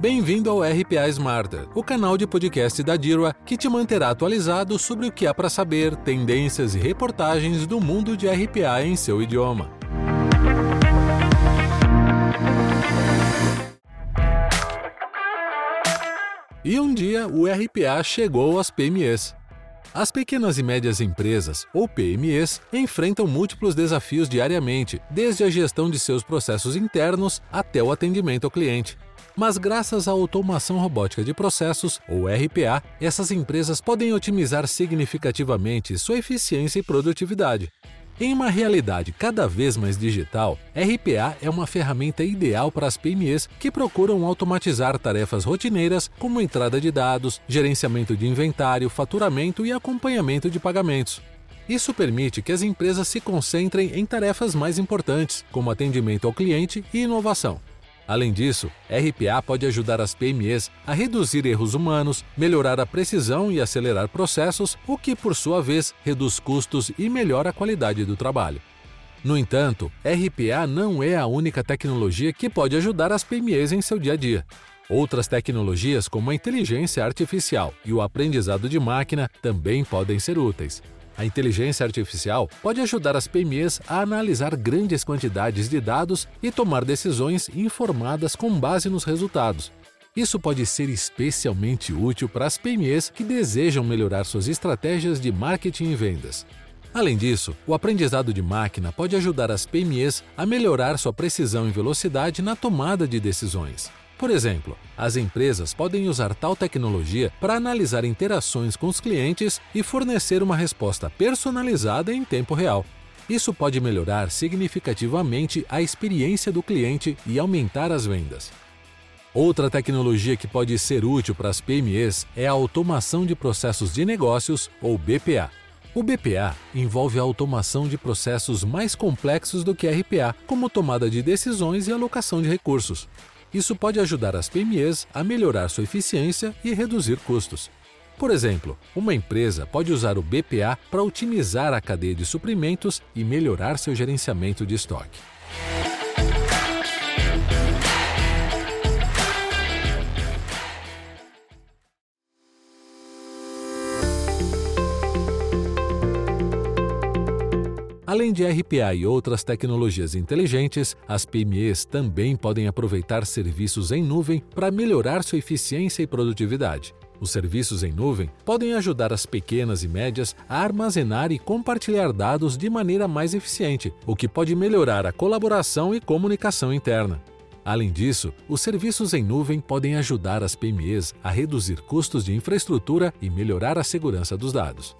Bem-vindo ao RPA Smarter, o canal de podcast da Dirwa que te manterá atualizado sobre o que há para saber, tendências e reportagens do mundo de RPA em seu idioma. E um dia o RPA chegou às PMEs. As pequenas e médias empresas, ou PMEs, enfrentam múltiplos desafios diariamente, desde a gestão de seus processos internos até o atendimento ao cliente. Mas graças à automação robótica de processos, ou RPA, essas empresas podem otimizar significativamente sua eficiência e produtividade. Em uma realidade cada vez mais digital, RPA é uma ferramenta ideal para as PMEs que procuram automatizar tarefas rotineiras como entrada de dados, gerenciamento de inventário, faturamento e acompanhamento de pagamentos. Isso permite que as empresas se concentrem em tarefas mais importantes, como atendimento ao cliente e inovação. Além disso, RPA pode ajudar as PMEs a reduzir erros humanos, melhorar a precisão e acelerar processos, o que, por sua vez, reduz custos e melhora a qualidade do trabalho. No entanto, RPA não é a única tecnologia que pode ajudar as PMEs em seu dia a dia. Outras tecnologias, como a inteligência artificial e o aprendizado de máquina, também podem ser úteis. A inteligência artificial pode ajudar as PMEs a analisar grandes quantidades de dados e tomar decisões informadas com base nos resultados. Isso pode ser especialmente útil para as PMEs que desejam melhorar suas estratégias de marketing e vendas. Além disso, o aprendizado de máquina pode ajudar as PMEs a melhorar sua precisão e velocidade na tomada de decisões. Por exemplo, as empresas podem usar tal tecnologia para analisar interações com os clientes e fornecer uma resposta personalizada em tempo real. Isso pode melhorar significativamente a experiência do cliente e aumentar as vendas. Outra tecnologia que pode ser útil para as PMEs é a automação de processos de negócios, ou BPA. O BPA envolve a automação de processos mais complexos do que RPA, como tomada de decisões e alocação de recursos. Isso pode ajudar as PMEs a melhorar sua eficiência e reduzir custos. Por exemplo, uma empresa pode usar o BPA para otimizar a cadeia de suprimentos e melhorar seu gerenciamento de estoque. Além de RPA e outras tecnologias inteligentes, as PMEs também podem aproveitar serviços em nuvem para melhorar sua eficiência e produtividade. Os serviços em nuvem podem ajudar as pequenas e médias a armazenar e compartilhar dados de maneira mais eficiente, o que pode melhorar a colaboração e comunicação interna. Além disso, os serviços em nuvem podem ajudar as PMEs a reduzir custos de infraestrutura e melhorar a segurança dos dados.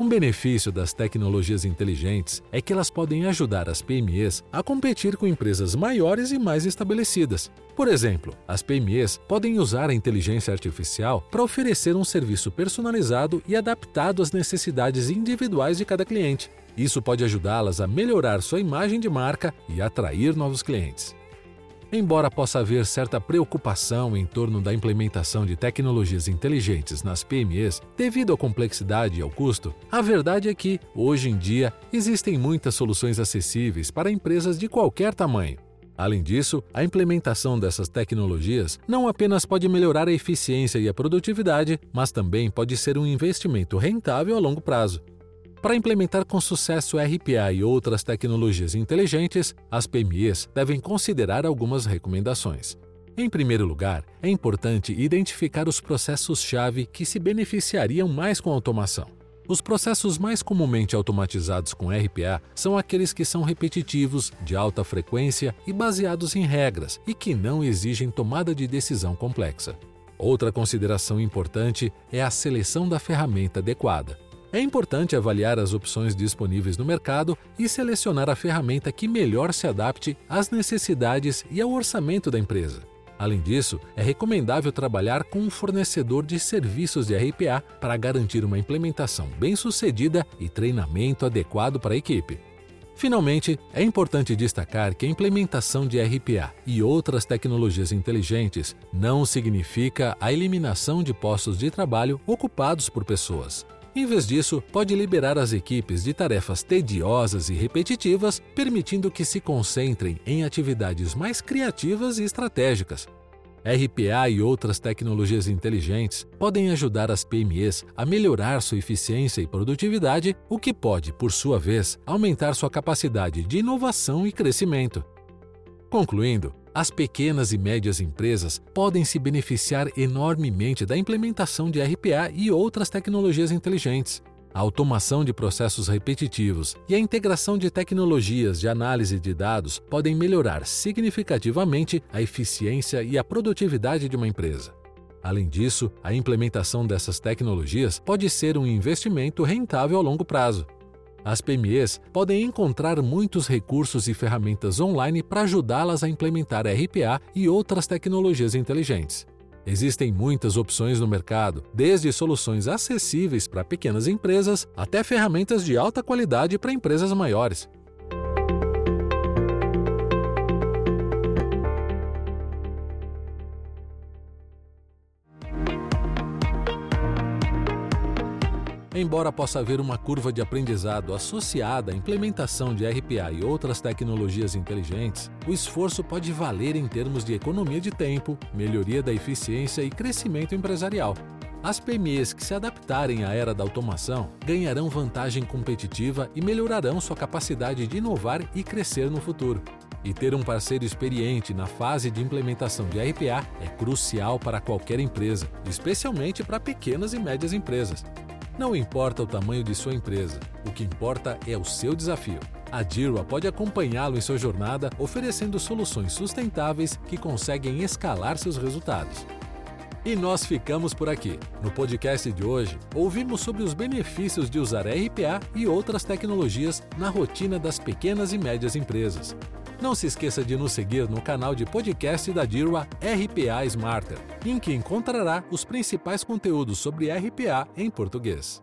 Um benefício das tecnologias inteligentes é que elas podem ajudar as PMEs a competir com empresas maiores e mais estabelecidas. Por exemplo, as PMEs podem usar a inteligência artificial para oferecer um serviço personalizado e adaptado às necessidades individuais de cada cliente. Isso pode ajudá-las a melhorar sua imagem de marca e atrair novos clientes. Embora possa haver certa preocupação em torno da implementação de tecnologias inteligentes nas PMEs devido à complexidade e ao custo, a verdade é que, hoje em dia, existem muitas soluções acessíveis para empresas de qualquer tamanho. Além disso, a implementação dessas tecnologias não apenas pode melhorar a eficiência e a produtividade, mas também pode ser um investimento rentável a longo prazo. Para implementar com sucesso RPA e outras tecnologias inteligentes, as PMEs devem considerar algumas recomendações. Em primeiro lugar, é importante identificar os processos-chave que se beneficiariam mais com a automação. Os processos mais comumente automatizados com RPA são aqueles que são repetitivos, de alta frequência e baseados em regras e que não exigem tomada de decisão complexa. Outra consideração importante é a seleção da ferramenta adequada. É importante avaliar as opções disponíveis no mercado e selecionar a ferramenta que melhor se adapte às necessidades e ao orçamento da empresa. Além disso, é recomendável trabalhar com um fornecedor de serviços de RPA para garantir uma implementação bem-sucedida e treinamento adequado para a equipe. Finalmente, é importante destacar que a implementação de RPA e outras tecnologias inteligentes não significa a eliminação de postos de trabalho ocupados por pessoas. Em vez disso, pode liberar as equipes de tarefas tediosas e repetitivas, permitindo que se concentrem em atividades mais criativas e estratégicas. RPA e outras tecnologias inteligentes podem ajudar as PMEs a melhorar sua eficiência e produtividade, o que pode, por sua vez, aumentar sua capacidade de inovação e crescimento. Concluindo, as pequenas e médias empresas podem se beneficiar enormemente da implementação de RPA e outras tecnologias inteligentes. A automação de processos repetitivos e a integração de tecnologias de análise de dados podem melhorar significativamente a eficiência e a produtividade de uma empresa. Além disso, a implementação dessas tecnologias pode ser um investimento rentável a longo prazo. As PMEs podem encontrar muitos recursos e ferramentas online para ajudá-las a implementar RPA e outras tecnologias inteligentes. Existem muitas opções no mercado, desde soluções acessíveis para pequenas empresas até ferramentas de alta qualidade para empresas maiores. Embora possa haver uma curva de aprendizado associada à implementação de RPA e outras tecnologias inteligentes, o esforço pode valer em termos de economia de tempo, melhoria da eficiência e crescimento empresarial. As PMEs que se adaptarem à era da automação ganharão vantagem competitiva e melhorarão sua capacidade de inovar e crescer no futuro. E ter um parceiro experiente na fase de implementação de RPA é crucial para qualquer empresa, especialmente para pequenas e médias empresas. Não importa o tamanho de sua empresa, o que importa é o seu desafio. A Dirwa pode acompanhá-lo em sua jornada, oferecendo soluções sustentáveis que conseguem escalar seus resultados. E nós ficamos por aqui. No podcast de hoje, ouvimos sobre os benefícios de usar RPA e outras tecnologias na rotina das pequenas e médias empresas. Não se esqueça de nos seguir no canal de podcast da Dirwa RPA Smarter, em que encontrará os principais conteúdos sobre RPA em português.